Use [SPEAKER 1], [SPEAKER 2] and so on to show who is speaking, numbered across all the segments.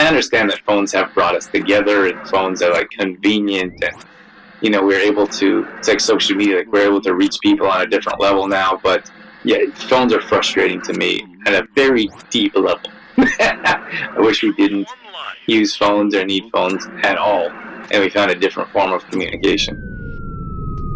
[SPEAKER 1] I understand that phones have brought us together and phones are like convenient and you know we're able to it's like social media like we're able to reach people on a different level now but yeah phones are frustrating to me at a very deep level I wish we didn't use phones or need phones at all and we found a different form of communication.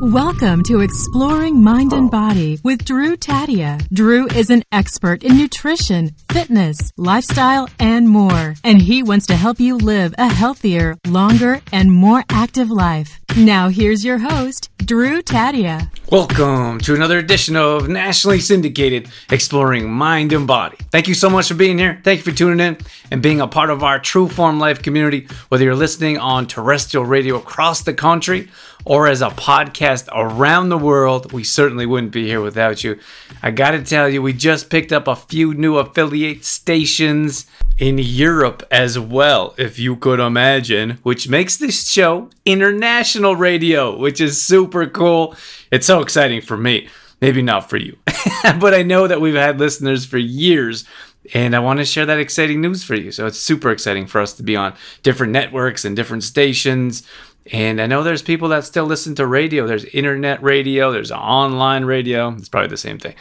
[SPEAKER 2] Welcome to Exploring Mind and oh. Body with Drew Tadia. Drew is an expert in nutrition, fitness, lifestyle, and more. And he wants to help you live a healthier, longer, and more active life. Now, here's your host, Drew Tadia.
[SPEAKER 3] Welcome to another edition of nationally syndicated Exploring Mind and Body. Thank you so much for being here. Thank you for tuning in and being a part of our True Form Life community, whether you're listening on terrestrial radio across the country or as a podcast around the world, we certainly wouldn't be here without you. I gotta tell you, we just picked up a few new affiliate stations in Europe as well, if you could imagine, which makes this show international radio, which is super cool. It's so exciting for me. Maybe not for you, but I know that we've had listeners for years and I want to share that exciting news for you. So it's super exciting for us to be on different networks and different stations. And I know there's people that still listen to radio. There's internet radio, there's online radio. It's probably the same thing.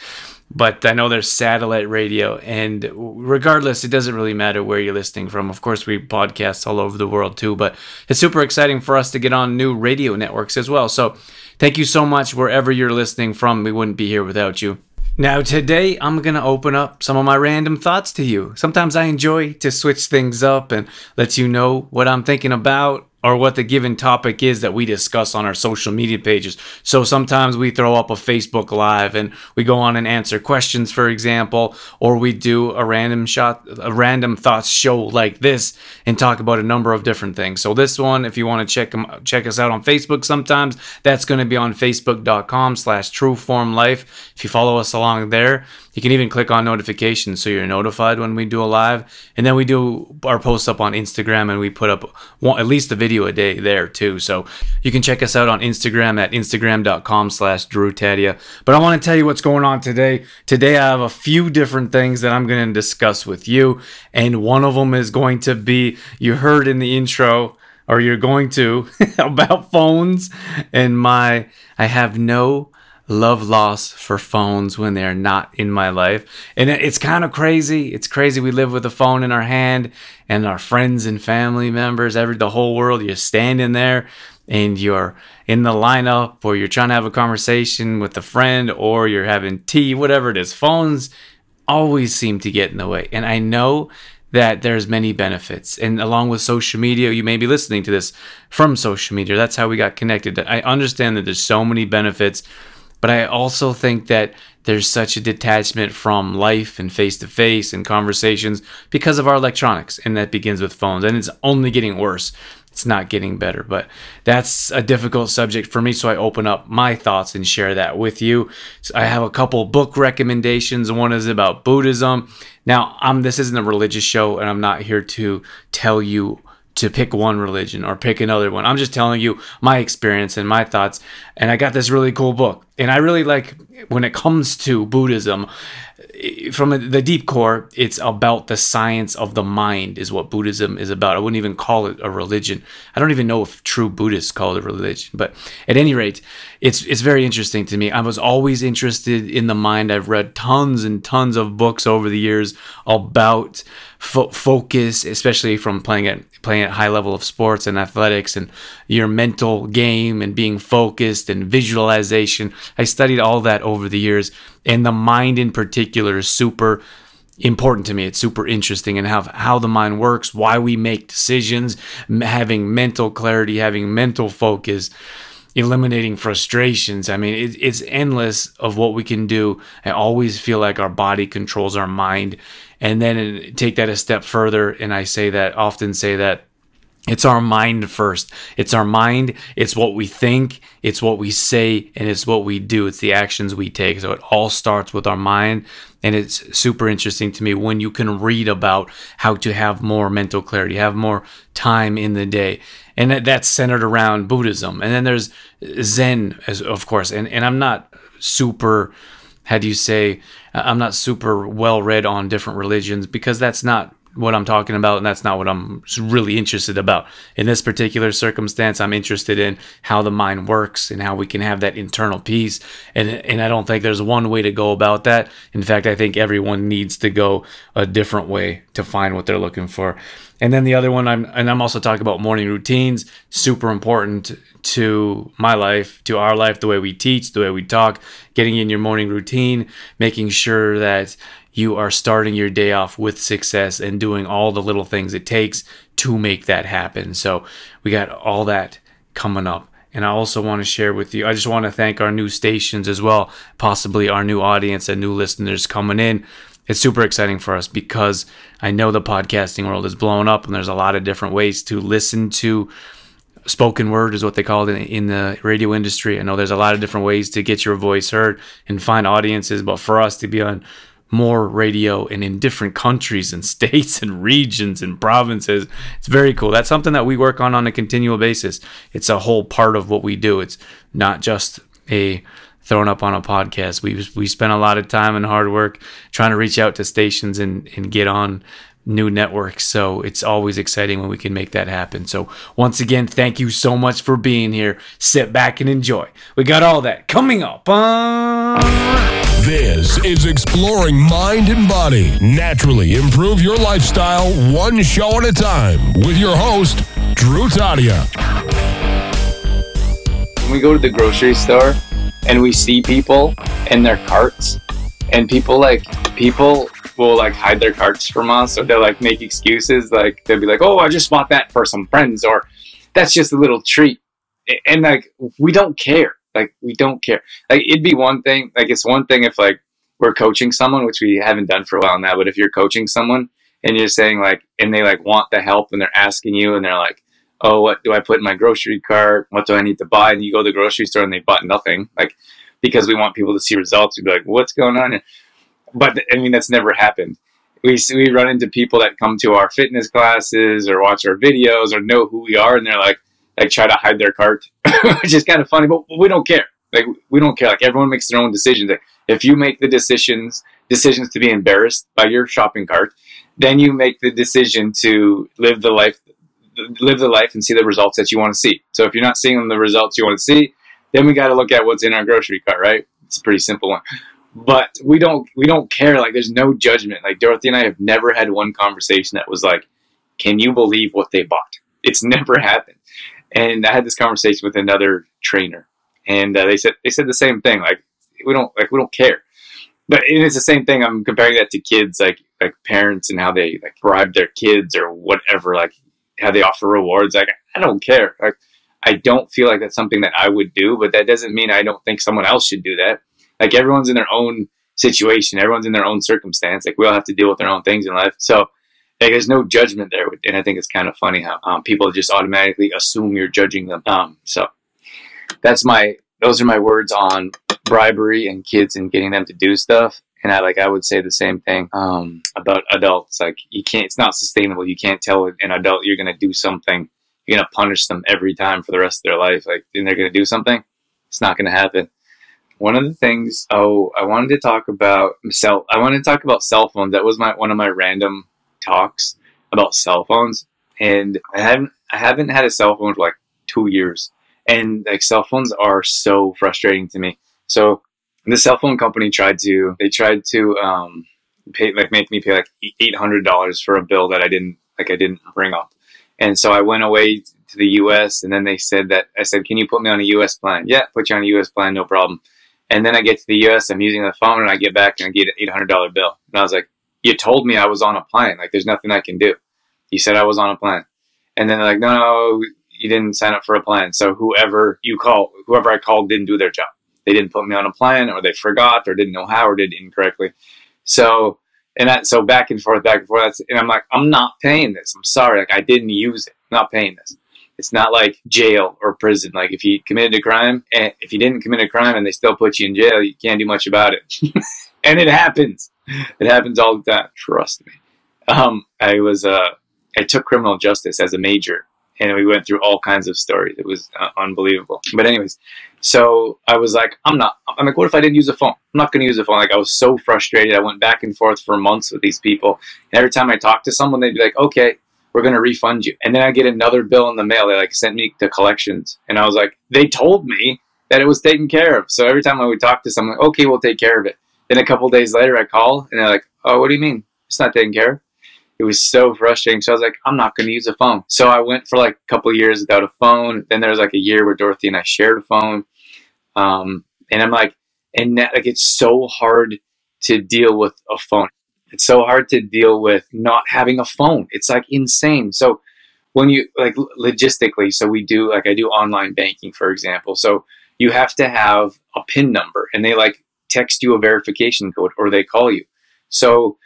[SPEAKER 3] But I know there's satellite radio. And regardless, it doesn't really matter where you're listening from. Of course, we podcast all over the world too. But it's super exciting for us to get on new radio networks as well. So thank you so much wherever you're listening from. We wouldn't be here without you. Now, today I'm going to open up some of my random thoughts to you. Sometimes I enjoy to switch things up and let you know what I'm thinking about or what the given topic is that we discuss on our social media pages. So sometimes we throw up a Facebook Live and we go on and answer questions, for example, or we do a random shot, a random thoughts show like this and talk about a number of different things. So this one, if you want to check them, check us out on Facebook, sometimes that's going to be on Facebook.com/slash TrueFormLife. If you follow us along there, you can even click on notifications so you're notified when we do a live. And then we do our posts up on Instagram and we put up one, at least a video a day there too. So you can check us out on Instagram at instagram.com slash Drew. But I want to tell you what's going on today. Today I have a few different things that I'm going to discuss with you. And one of them is going to be, you heard in the intro, or you're going to, about phones and my, I have no love loss for phones when they're not in my life. And it's kind of crazy. It's crazy. We live with a phone in our hand and our friends and family members, every the whole world. You're standing there and you're in the lineup or you're trying to have a conversation with a friend or you're having tea, whatever it is. Phones always seem to get in the way. And I know that there's many benefits and along with social media you may be listening to this from social media that's how we got connected i understand that there's so many benefits but I also think that there's such a detachment from life and face to face and conversations because of our electronics. And that begins with phones. And it's only getting worse. It's not getting better. But that's a difficult subject for me. So I open up my thoughts and share that with you. So I have a couple book recommendations. One is about Buddhism. Now, I'm, this isn't a religious show, and I'm not here to tell you to pick one religion or pick another one. I'm just telling you my experience and my thoughts. And I got this really cool book. And I really like when it comes to Buddhism, eh, from the deep core, it's about the science of the mind, is what Buddhism is about. I wouldn't even call it a religion. I don't even know if true Buddhists call it a religion. But at any rate, it's it's very interesting to me. I was always interested in the mind. I've read tons and tons of books over the years about fo- focus, especially from playing at playing at high level of sports and athletics, and your mental game and being focused and visualization. I studied all that over the years, and the mind in particular is super important to me. It's super interesting and how how the mind works, why we make decisions, having mental clarity, having mental focus eliminating frustrations. I mean, it, it's endless of what we can do. I always feel like our body controls our mind. And then take that a step further. And I say that, often say that it's our mind first. It's our mind. It's what we think. It's what we say. And it's what we do. It's the actions we take. So it all starts with our mind. And it's super interesting to me when you can read about how to have more mental clarity, have more time in the day and that, that's centered around Buddhism. And then there's Zen, as of course. And and I'm not super, how do you say? I'm not super well read on different religions because that's not what I'm talking about, and that's not what I'm really interested about. In this particular circumstance, I'm interested in how the mind works and how we can have that internal peace. And and I don't think there's one way to go about that. In fact, I think everyone needs to go a different way to find what they're looking for. And then the other one, I'm and I'm also talking about morning routines. Super important to my life, to our life, the way we teach, the way we talk, getting in your morning routine, making sure that you are starting your day off with success and doing all the little things it takes to make that happen. So we got all that coming up. And I also want to share with you, I just want to thank our new stations as well, possibly our new audience and new listeners coming in. It's super exciting for us because I know the podcasting world is blowing up and there's a lot of different ways to listen to spoken word is what they call it in, in, the radio industry. I know there's a lot of different ways to get your voice heard and find audiences, but for us to be on more radio and in different countries and states and regions and provinces. It's very cool. That's something that we work on on a continual basis. It's a whole part of what we do. It's not just a thrown up on a podcast. We we spend a lot of time and hard work trying to reach out to stations and and get on new networks. So it's always exciting when we can make that happen. So once again, thank you so much for being here. Sit back and enjoy. We got all that coming up on
[SPEAKER 4] this is Exploring Mind and Body. Naturally improve your lifestyle one show at a time with your host, Drew Tadia.
[SPEAKER 1] When we go to the grocery store and we see people in their carts, and people like, people will like hide their carts from us, or they'll like make excuses. Like, they'll be like, oh, I just bought that for some friends, or that's just a little treat. And like, we don't care like we don't care. Like it'd be one thing. Like it's one thing if like we're coaching someone, which we haven't done for a while now. But if you're coaching someone and you're saying like, and they like want the help and they're asking you and they're like, oh, what do I put in my grocery cart? What do I need to buy? And you go to the grocery store and they bought nothing. Like because we want people to see results. We'd be like, what's going on? But I mean, that's never happened. We, we run into people that come to our fitness classes or watch our videos or know who we are and they're like, like try to hide their cart, which is kind of funny, but we don't care. Like we don't care. Like everyone makes their own decisions. Like if you make the decisions decisions to be embarrassed by your shopping cart, then you make the decision to live the life live the life and see the results that you want to see. So if you're not seeing the results you want to see, then we got to look at what's in our grocery cart, right? It's a pretty simple one. But we don't we don't care. Like there's no judgment. Like Dorothy and I have never had one conversation that was like, "Can you believe what they bought?" It's never happened. And I had this conversation with another trainer, and uh, they said they said the same thing. Like we don't like we don't care. But it's the same thing. I'm comparing that to kids, like like parents and how they like bribe their kids or whatever, like how they offer rewards. Like I don't care. Like I don't feel like that's something that I would do, but that doesn't mean I don't think someone else should do that. Like everyone's in their own situation, everyone's in their own circumstance. Like we all have to deal with their own things in life. So like, there's no judgment there, and I think it's kind of funny how um, people just automatically assume you're judging them. Um, so that's my those are my words on bribery and kids and getting them to do stuff. And I like I would say the same thing um, about adults. Like you can't, it's not sustainable. You can't tell an adult you're going to do something. You're going to punish them every time for the rest of their life. Like and they're going to do something. It's not going to happen. One of the things. Oh, I wanted to talk about cell. I wanted to talk about cell phones. That was my one of my random talks about cell phones, and I haven't I haven't had a cell phone for like two years, and like cell phones are so frustrating to me. So the cell phone company tried to they tried to um, pay like make me pay like eight hundred dollars for a bill that I didn't like I didn't bring up, and so I went away to the U.S. and then they said that I said, "Can you put me on a U.S. plan?" Yeah, put you on a U.S. plan, no problem. And then I get to the U.S. I'm using the phone and I get back and I get an eight hundred dollar bill, and I was like, you told me I was on a plan. Like, there's nothing I can do. You said I was on a plan. And then they're like, no, no, you didn't sign up for a plan. So whoever you call, whoever I called didn't do their job. They didn't put me on a plan or they forgot or didn't know how or did incorrectly. So, and that, so back and forth, back and forth. And I'm like, I'm not paying this. I'm sorry. Like, I didn't use it. I'm not paying this. It's not like jail or prison. Like, if you committed a crime and if you didn't commit a crime and they still put you in jail, you can't do much about it. and it happens it happens all the time. Trust me. Um, I was uh, I took criminal justice as a major and we went through all kinds of stories. It was uh, unbelievable. But anyways, so I was like, I'm not. I'm like, what if I didn't use a phone? I'm not going to use a phone. Like I was so frustrated. I went back and forth for months with these people. And every time I talked to someone, they'd be like, okay, we're going to refund you. And then I get another bill in the mail. They like sent me to collections, and I was like, they told me that it was taken care of. So every time I would talk to someone, okay, we'll take care of it. Then a couple days later, I call, and they're like, oh, what do you mean? It's not taken care of it was so frustrating. So I was like, I'm not going to use a phone. So I went for like a couple years without a phone. Then there was like a year where Dorothy and I shared a phone. Um, and I'm like, and that, like it's so hard to deal with a phone. It's so hard to deal with not having a phone. It's like insane. So when you like logistically, so we do like I do online banking, for example. So you have to have a PIN number, and they like text you a verification code, or they call you. So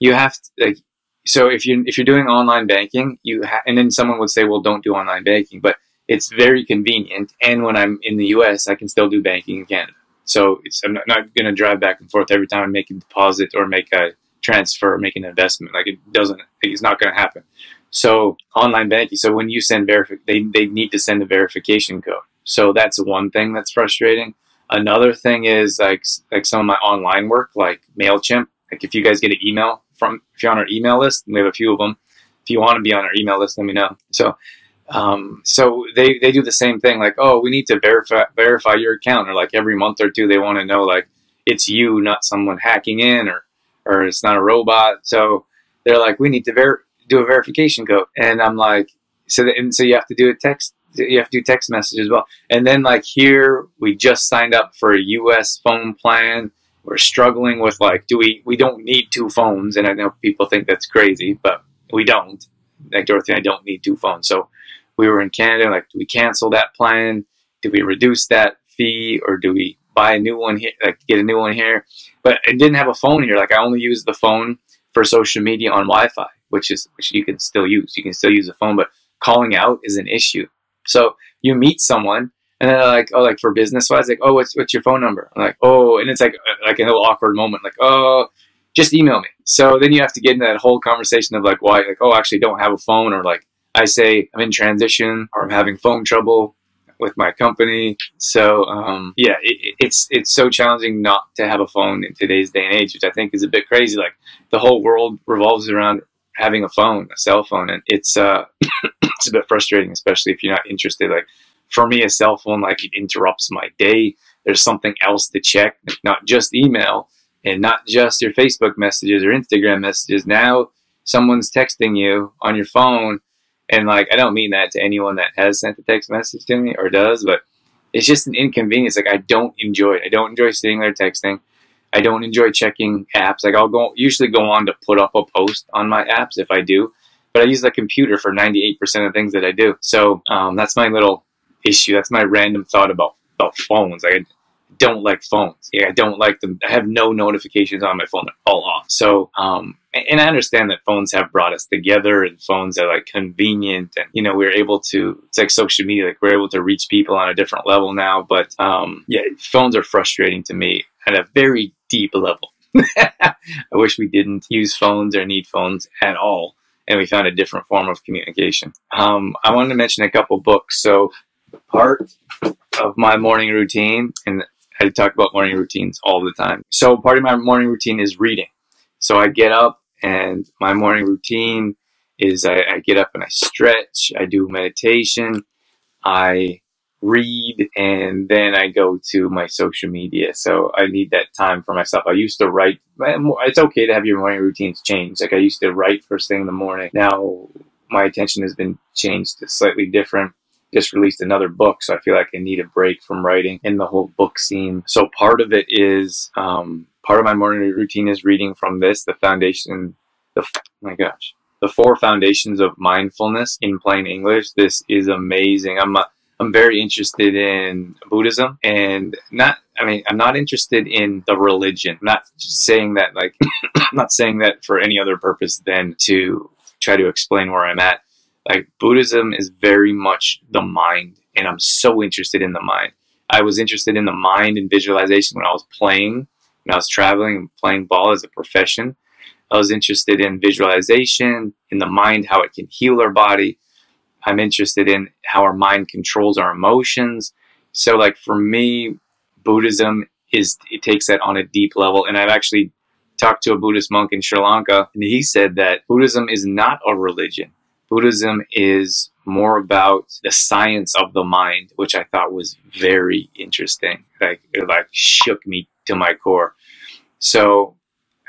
[SPEAKER 1] you have to, like so if you if you're doing online banking, you ha- and then someone would say, well, don't do online banking, but it's very convenient. And when I'm in the U.S., I can still do banking in Canada. So I'm not, not going to drive back and forth every time I make a deposit or make a transfer or make an investment. Like it doesn't, it's not going to happen. So online banking. So when you send verify, they they need to send a verification code. So that's one thing that's frustrating. Another thing is like like some of my online work, like Mailchimp. Like if you guys get an email from if you're on our email list, we have a few of them. If you want to be on our email list, let me know. So, um, so they, they do the same thing. Like, oh, we need to verify verify your account, or like every month or two, they want to know like it's you, not someone hacking in, or or it's not a robot. So they're like, we need to ver- do a verification code, and I'm like, so and so you have to do a text. You have to do text message as well. And then like here, we just signed up for a U.S. phone plan we're struggling with like, do we? We don't need two phones, and I know people think that's crazy, but we don't. Like Dorothy I don't need two phones. So we were in Canada. Like, do we cancel that plan? Do we reduce that fee, or do we buy a new one here? Like, get a new one here? But I didn't have a phone here. Like, I only use the phone for social media on Wi-Fi, which is which you can still use. You can still use the phone, but calling out is an issue. So you meet someone and then like, oh, like for business wise, like, oh, what's what's your phone number? I'm like, oh, and it's like uh, like a little awkward moment, like, oh, just email me. So then you have to get into that whole conversation of like, why, like, oh, I actually don't have a phone, or like, I say I'm in transition, or I'm having phone trouble with my company. So um, yeah, it, it's it's so challenging not to have a phone in today's day and age, which I think is a bit crazy. Like the whole world revolves around having a phone, a cell phone, and it's uh, it's a bit frustrating, especially if you're not interested. Like for me, a cell phone, like it interrupts my day. There's something else to check, not just email and not just your Facebook messages or Instagram messages. Now someone's texting you on your phone. And like, I don't mean that to anyone that has sent a text message to me or does, but it's just an inconvenience. Like, I don't enjoy it. I don't enjoy sitting there texting. I don't enjoy checking apps. Like, I'll go usually go on to put up a post on my apps if I do, but I use the computer for 98% of things that I do. So um, that's my little issue. That's my random thought about about phones. Like, don't like phones. Yeah, I don't like them. I have no notifications on my phone at all off. So, um, and I understand that phones have brought us together, and phones are like convenient, and you know we're able to. It's like social media. Like we're able to reach people on a different level now. But um, yeah, phones are frustrating to me at a very deep level. I wish we didn't use phones or need phones at all and we found a different form of communication. Um, I wanted to mention a couple books. So part of my morning routine, and I talk about morning routines all the time. So part of my morning routine is reading. So I get up, and my morning routine is I, I get up and I stretch, I do meditation, I read, and then I go to my social media. So I need that time for myself. I used to write. It's okay to have your morning routines change. Like I used to write first thing in the morning. Now my attention has been changed to slightly different just released another book, so I feel like I need a break from writing in the whole book scene. So part of it is um, part of my morning routine is reading from this, the foundation. The oh my gosh, the four foundations of mindfulness in plain English. This is amazing. I'm I'm very interested in Buddhism and not I mean I'm not interested in the religion. I'm not saying that like I'm not saying that for any other purpose than to try to explain where I'm at. Like Buddhism is very much the mind, and I'm so interested in the mind. I was interested in the mind and visualization when I was playing, when I was traveling and playing ball as a profession. I was interested in visualization, in the mind, how it can heal our body. I'm interested in how our mind controls our emotions. So, like for me, Buddhism is it takes that on a deep level, and I've actually talked to a Buddhist monk in Sri Lanka, and he said that Buddhism is not a religion. Buddhism is more about the science of the mind, which I thought was very interesting. Like it like shook me to my core. So,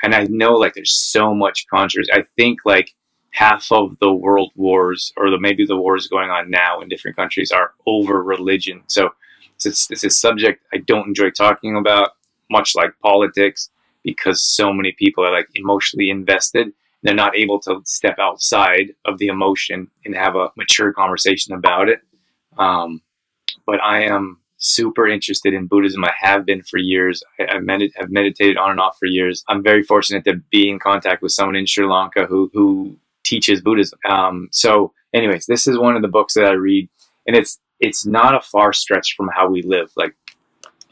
[SPEAKER 1] and I know like there's so much controversy. I think like half of the world wars, or the, maybe the wars going on now in different countries, are over religion. So, it's, it's a subject I don't enjoy talking about, much like politics, because so many people are like emotionally invested they're not able to step outside of the emotion and have a mature conversation about it. Um, but I am super interested in Buddhism. I have been for years. I, have med- have meditated on and off for years. I'm very fortunate to be in contact with someone in Sri Lanka who who teaches Buddhism. Um, so, anyways, this is one of the books that I read, and it's it's not a far stretch from how we live. Like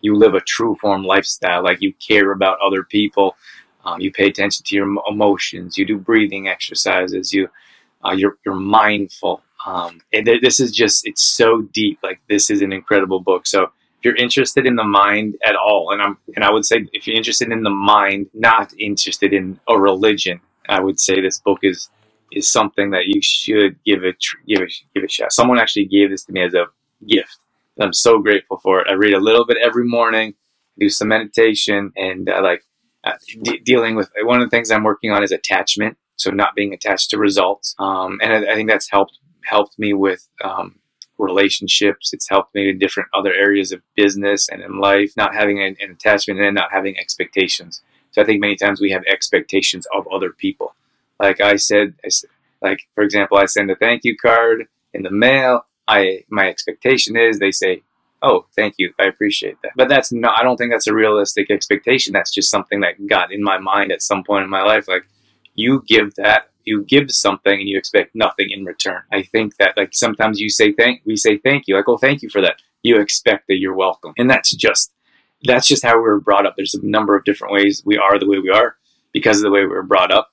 [SPEAKER 1] you live a true form lifestyle. Like you care about other people. Um, you pay attention to your emotions. You do breathing exercises. You uh, you're you're mindful. Um, and th- this is just it's so deep. Like this is an incredible book. So if you're interested in the mind at all, and I'm and I would say if you're interested in the mind, not interested in a religion, I would say this book is is something that you should give a tr- give a give a shot. Someone actually gave this to me as a gift. I'm so grateful for it. I read a little bit every morning, do some meditation, and uh, like de- dealing with one of the things I'm working on is attachment. So not being attached to results, um, and I, I, think that's helped helped me with um, relationships. It's helped me in different other areas of business and in life. Not having an, an attachment and not having expectations. So I think many times we have expectations of other people. Like I said, I, like for example, I send a thank you card in the mail. I my expectation is they say oh, thank you, I appreciate that. But that's not, I don't think that's a realistic expectation. That's just something that got in my mind at some point in my life. Like, you give that, you give something and you expect nothing in return. I think that, like, sometimes you say thank, we say thank you, like, oh, thank you for that. You expect that you're welcome. And that's just, that's just how we were brought up. There's a number of different ways we are the way we are because of the way we were brought up.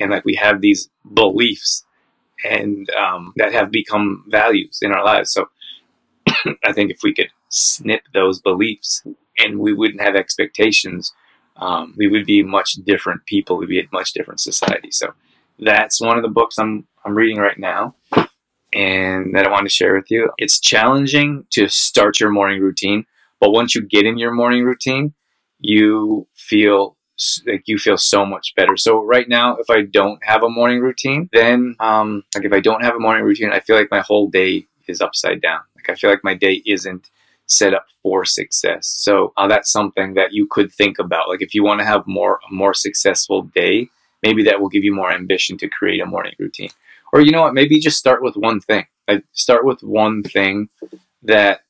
[SPEAKER 1] And like, we have these beliefs and um, that have become values in our lives. So I think if we could snip those beliefs and we wouldn't have expectations, um, we would be much different people. We'd be a much different society. So that's one of the books I'm I'm reading right now, and that I want to share with you. It's challenging to start your morning routine, but once you get in your morning routine, you feel like you feel so much better. So right now, if I don't have a morning routine, then um, like if I don't have a morning routine, I feel like my whole day is upside down. Like I feel like my day isn't set up for success. So uh, that's something that you could think about. Like if you want to have more a more successful day, maybe that will give you more ambition to create a morning routine. Or you know what? Maybe just start with one thing. Like start with one thing that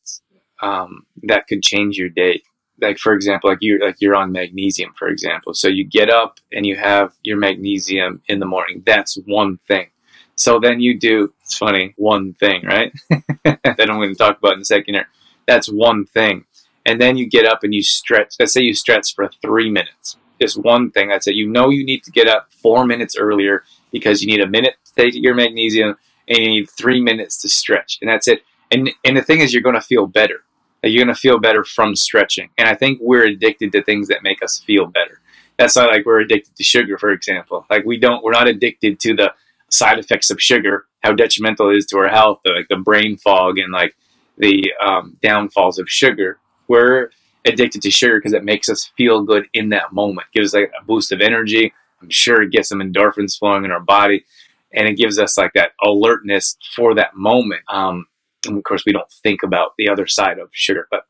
[SPEAKER 1] um, that could change your day. Like for example, like you're like you're on magnesium, for example. So you get up and you have your magnesium in the morning. That's one thing. So then you do, it's funny, one thing, right? that I'm going to talk about in a second here. That's one thing. And then you get up and you stretch. Let's say you stretch for three minutes. Just one thing. That's it. You know you need to get up four minutes earlier because you need a minute to take your magnesium and you need three minutes to stretch. And that's it. And, and the thing is, you're going to feel better. You're going to feel better from stretching. And I think we're addicted to things that make us feel better. That's not like we're addicted to sugar, for example. Like we don't, we're not addicted to the side effects of sugar, how detrimental it is to our health, like the brain fog and like the um, downfalls of sugar. We're addicted to sugar because it makes us feel good in that moment, gives like a boost of energy. I'm sure it gets some endorphins flowing in our body, and it gives us like that alertness for that moment. Um, and of course, we don't think about the other side of sugar, but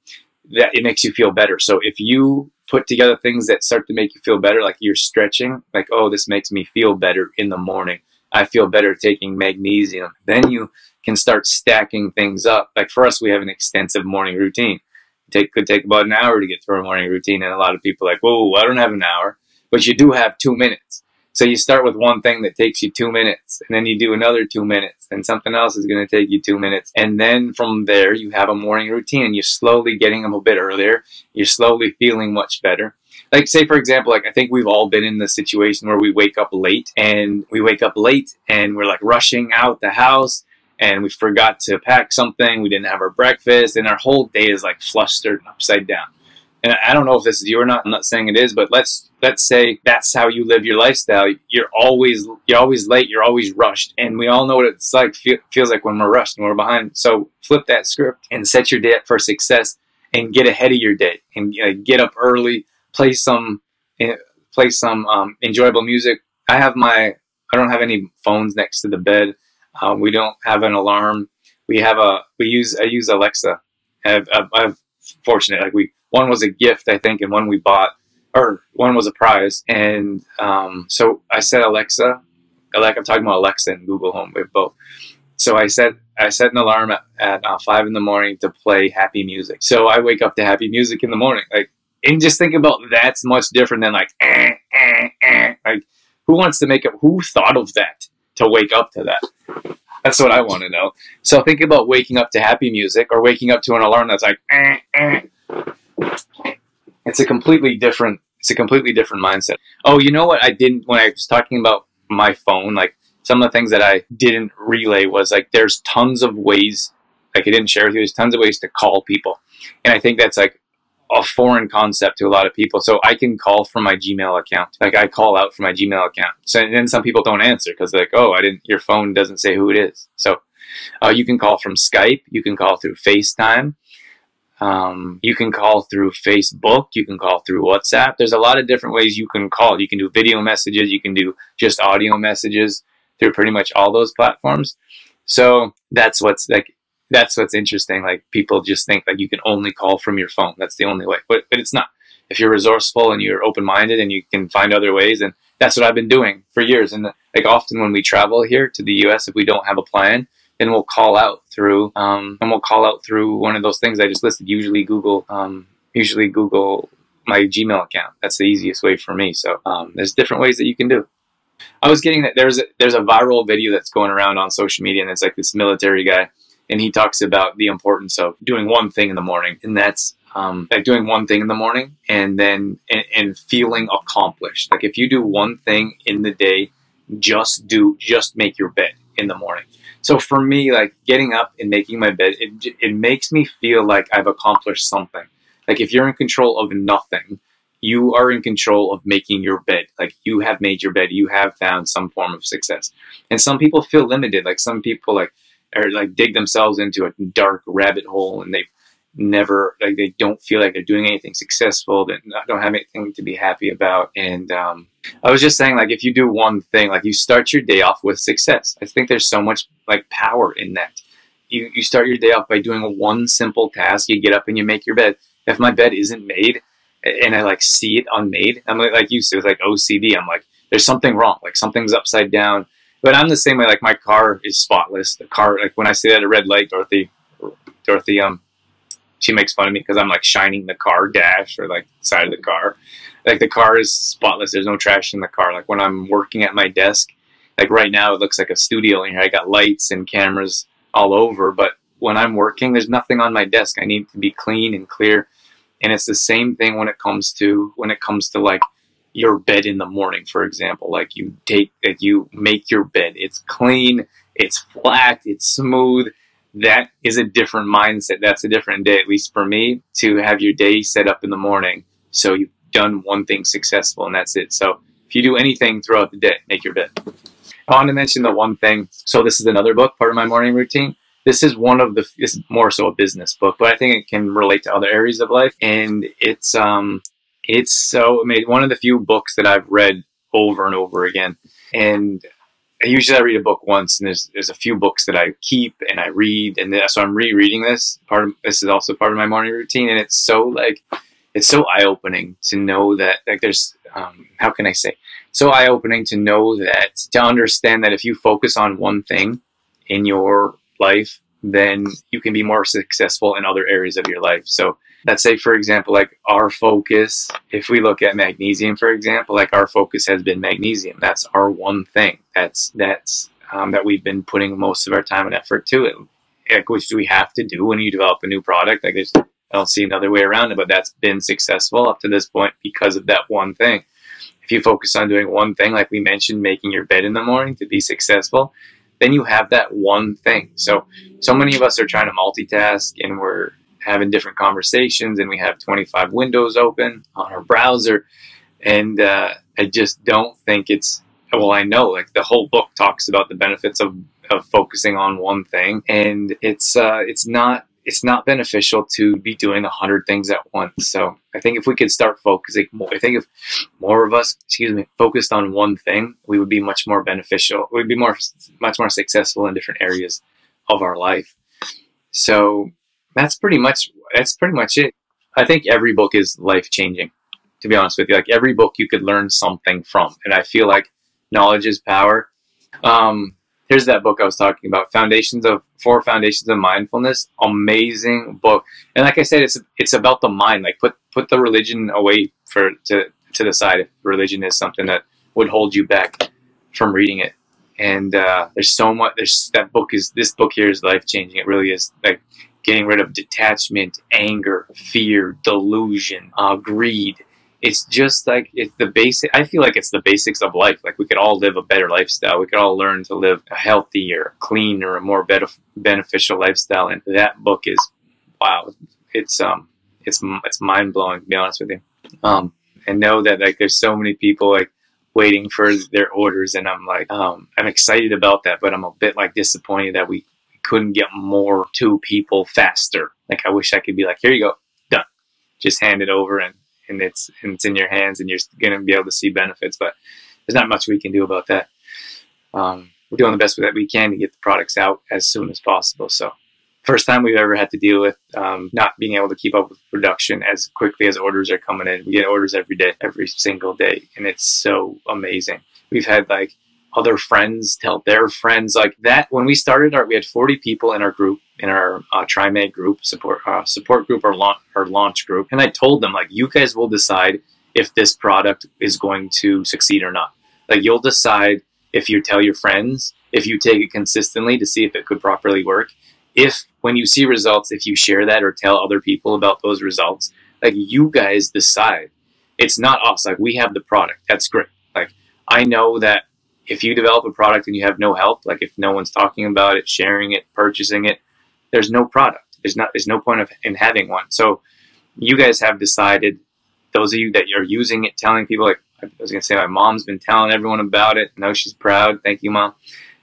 [SPEAKER 1] that it makes you feel better. So if you put together things that start to make you feel better, like you're stretching, like oh, this makes me feel better in the morning I feel better taking magnesium. Then you can start stacking things up. Like for us, we have an extensive morning routine. It take, could take about an hour to get through a morning routine, and a lot of people like, "Whoa, I don't have an hour," but you do have two minutes. So you start with one thing that takes you two minutes, and then you do another two minutes, and something else is going to take you two minutes, and then from there you have a morning routine, and you're slowly getting them a bit earlier. You're slowly feeling much better like say for example like i think we've all been in the situation where we wake up late and we wake up late and we're like rushing out the house and we forgot to pack something. We didn't have our breakfast, and our whole day is like flustered and upside down. And I don't know if this is you or not. I'm not saying it is, but let's let's say that's how you live your lifestyle. You're always you're always late. You're always rushed, and we all know what it's like. Feel, feels like when we're rushed and we're behind. So flip that script and set your day up for success, and get ahead of your day, and get up early. Play some uh, play some um, enjoyable music. I have my I don't have any phones next to the bed. Um, we don't have an alarm. We have a we use I use Alexa. I've, I've fortunate like we one was a gift I think and one we bought or one was a prize and um, so I said Alexa like I'm talking about Alexa and Google Home we both. So I set I set an alarm at, at uh, five in the morning to play happy music. So I wake up to happy music in the morning like and just think about that's much different than like eh, eh, eh. like who wants to make it who thought of that to wake up to that that's what i want to know so think about waking up to happy music or waking up to an alarm that's like eh, eh. it's a completely different it's a completely different mindset oh you know what i didn't when i was talking about my phone like some of the things that i didn't relay was like there's tons of ways like i didn't share with you there's tons of ways to call people and i think that's like a foreign concept to a lot of people. So I can call from my Gmail account. Like I call out from my Gmail account. So then some people don't answer because they're like, oh, I didn't. Your phone doesn't say who it is. So uh, you can call from Skype. You can call through FaceTime. Um, you can call through Facebook. You can call through WhatsApp. There's a lot of different ways you can call. You can do video messages. You can do just audio messages through pretty much all those platforms. So that's what's like that's what's interesting. Like people just think like you can only call from your phone. That's the only way, but but it's not. If you're resourceful and you're open minded and you can find other ways, and that's what I've been doing for years. And like often when we travel here to the U.S., if we don't have a plan, then we'll call out through um, and we'll call out through one of those things I just listed. Usually Google, um, usually Google my Gmail account. That's the easiest way for me. So um, there's different ways that you can do. I was getting that there's a, there's a viral video that's going around on social media, and it's like this military guy and he talks about the importance of doing one thing in the morning, and that's um, like doing one thing in the morning and then and, and, feeling accomplished. Like if you do one thing in the day, just do just make your bed in the morning. So for me, like getting up and making my bed, it, it makes me feel like I've accomplished something. Like if you're in control of nothing, you are in control of making your bed. Like you have made your bed, you have found some form of success. And some people feel limited. Like some people, like or like dig themselves into a dark rabbit hole and they've never like they don't feel like they're doing anything successful that don't have anything to be happy about. And um, i was just saying like if you do one thing like you start your day off with success. I think there's so much like power in that. You, you start your day off by doing one simple task. You get up and you make your bed. If my bed isn't made and i like see it unmade i'm like, like you said like ocd i'm like there's something wrong. Like something's upside down but I'm the same way. Like my car is spotless. The car, like when I say that at a red light, Dorothy, Dorothy, um, she makes fun of me because I'm like shining the car dash or like side of the car. Like the car is spotless. There's no trash in the car. Like when I'm working at my desk, like right now it looks like a studio in here. I got lights and cameras all over, but when I'm working, there's nothing on my desk. I need to be clean and clear. And it's the same thing when it comes to when it comes to like your bed in the morning, for example. Like you take, like you make your bed. It's clean, it's flat, it's smooth. That is a different mindset. That's a different day, at least for me, to have your day set up in the morning. So you've done one thing successful and that's it. So if you do anything throughout the day, make your bed. I want to mention the one thing. So this is another book, part of my morning routine. This is one of the, this is more so a business book, but I think it can relate to other areas of life. And it's, um, it's so I mean, one of the few books that I've read over and over again. And usually I read a book once, and there's there's a few books that I keep and I read, and so I'm rereading this. Part of this is also part of my morning routine, and it's so like it's so eye opening to know that like there's um, how can I say so eye opening to know that to understand that if you focus on one thing in your life, then you can be more successful in other areas of your life. So let's say for example like our focus if we look at magnesium for example like our focus has been magnesium. That's our one thing. That's that's um, that we've been putting most of our time and effort to it like, which do we have to do when you develop a new product. Like there's i don't see another way around it but that's been successful up to this point because of that one thing. If you focus on doing one thing like we mentioned making your bed in the morning to be successful then you have that one thing. So, so many of us are trying to multitask and we're having different conversations and we have 25 windows open on our browser. And uh, I just don't think it's, well, I know like the whole book talks about the benefits of, of focusing on one thing. And it's, uh, it's not, it's not beneficial to be doing a hundred things at once. So I think if we could start focusing more, I think if more of us, excuse me, focused on one thing, we would be much more beneficial. We'd be more, much more successful in different areas of our life. So that's pretty much, that's pretty much it. I think every book is life changing, to be honest with you. Like every book you could learn something from. And I feel like knowledge is power. Um, here's that book I was talking about, Foundations of Four Foundations of Mindfulness. Amazing book. And like I said, it's it's about the mind. Like put put the religion away for to to the side if religion is something that would hold you back from reading it. And uh, there's so much. There's that book is this book here is life changing. It really is like getting rid of detachment, anger, fear, delusion, uh, greed. It's just like it's the basic i feel like it's the basics of life. Like we could all live a better lifestyle. We could all learn to live a healthier cleaner a more better, beneficial lifestyle. And that book is wow it's um it's it's mind-blowing to be honest with you. Um and know that like there's so many people like waiting for their orders and i'm like um i'm excited about that but i'm a bit like disappointed that we couldn't get more to people faster like i wish i could be like here you go done just hand it over and and it's and it's in your hands and you're to be able to see benefits. But there's not much we can do about that. Um, we're doing the best that we can to get the products out as soon as possible. So first time we've ever had to deal with um, not being able to keep up with production as quickly as orders are coming in. We get orders every day, every single day, and it's so amazing. We've had like other friends tell their friends like that. When we started our, we had 40 people in our group, in our uh, TriMed group support uh, support group or launch, or launch group, and I told them like, you guys will decide if this product is going to succeed or not. Like you'll decide if you tell your friends, if you take it consistently to see if it could properly work. If when you see results, if you share that or tell other people about those results, like you guys decide. It's not us. Like we have the product. That's great. Like I know that if you develop a product and you have no help, like if no one's talking about it, sharing it, purchasing it, there's no product. There's not. There's no point of in having one. So you guys have decided. Those of you that are using it, telling people like I was gonna say, my mom's been telling everyone about it. Know she's proud. Thank you, mom.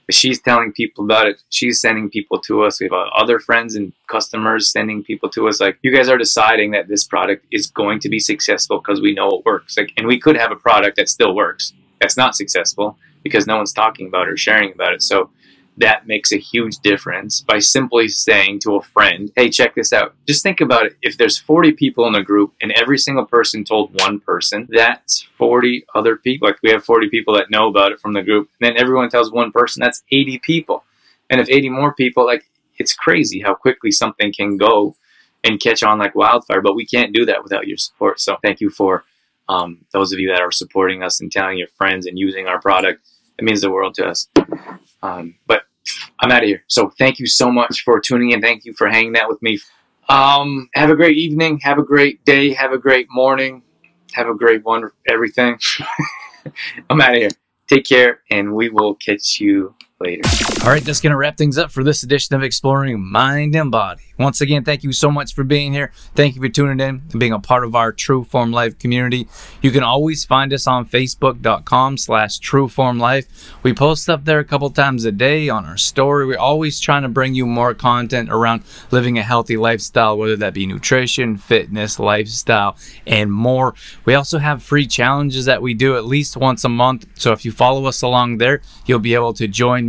[SPEAKER 1] But she's telling people about it. She's sending people to us. We have uh, other friends and customers sending people to us. Like you guys are deciding that this product is going to be successful because we know it works. Like, and we could have a product that still works that's not successful because no one's talking about it or sharing about it. So that makes a huge difference by simply saying to a friend, hey, check this out. Just think about it. If there's 40 people in a group and every single person told one person, that's 40 other people. Like we have 40 people that know about it from the group. And then everyone tells one person, that's 80 people. And if 80 more people, like it's crazy how quickly something can go and catch on like wildfire. But we can't do that without your support. So thank you for um, those of you that are supporting us and telling your friends and using our product it means the world to us. Um, but I'm out of here. So thank you so much for tuning in. Thank you for hanging out with me. Um, have a great evening. Have a great day. Have a great morning. Have a great one. Everything. I'm out of here. Take care, and we will catch you later.
[SPEAKER 3] All right, that's going to wrap things up for this edition of Exploring Mind and Body. Once again, thank you so much for being here. Thank you for tuning in and being a part of our True Form Life community. You can always find us on facebook.com slash trueformlife. We post up there a couple times a day on our story. We're always trying to bring you more content around living a healthy lifestyle, whether that be nutrition, fitness, lifestyle, and more. We also have free challenges that we do at least once a month. So if you follow us along there, you'll be able to join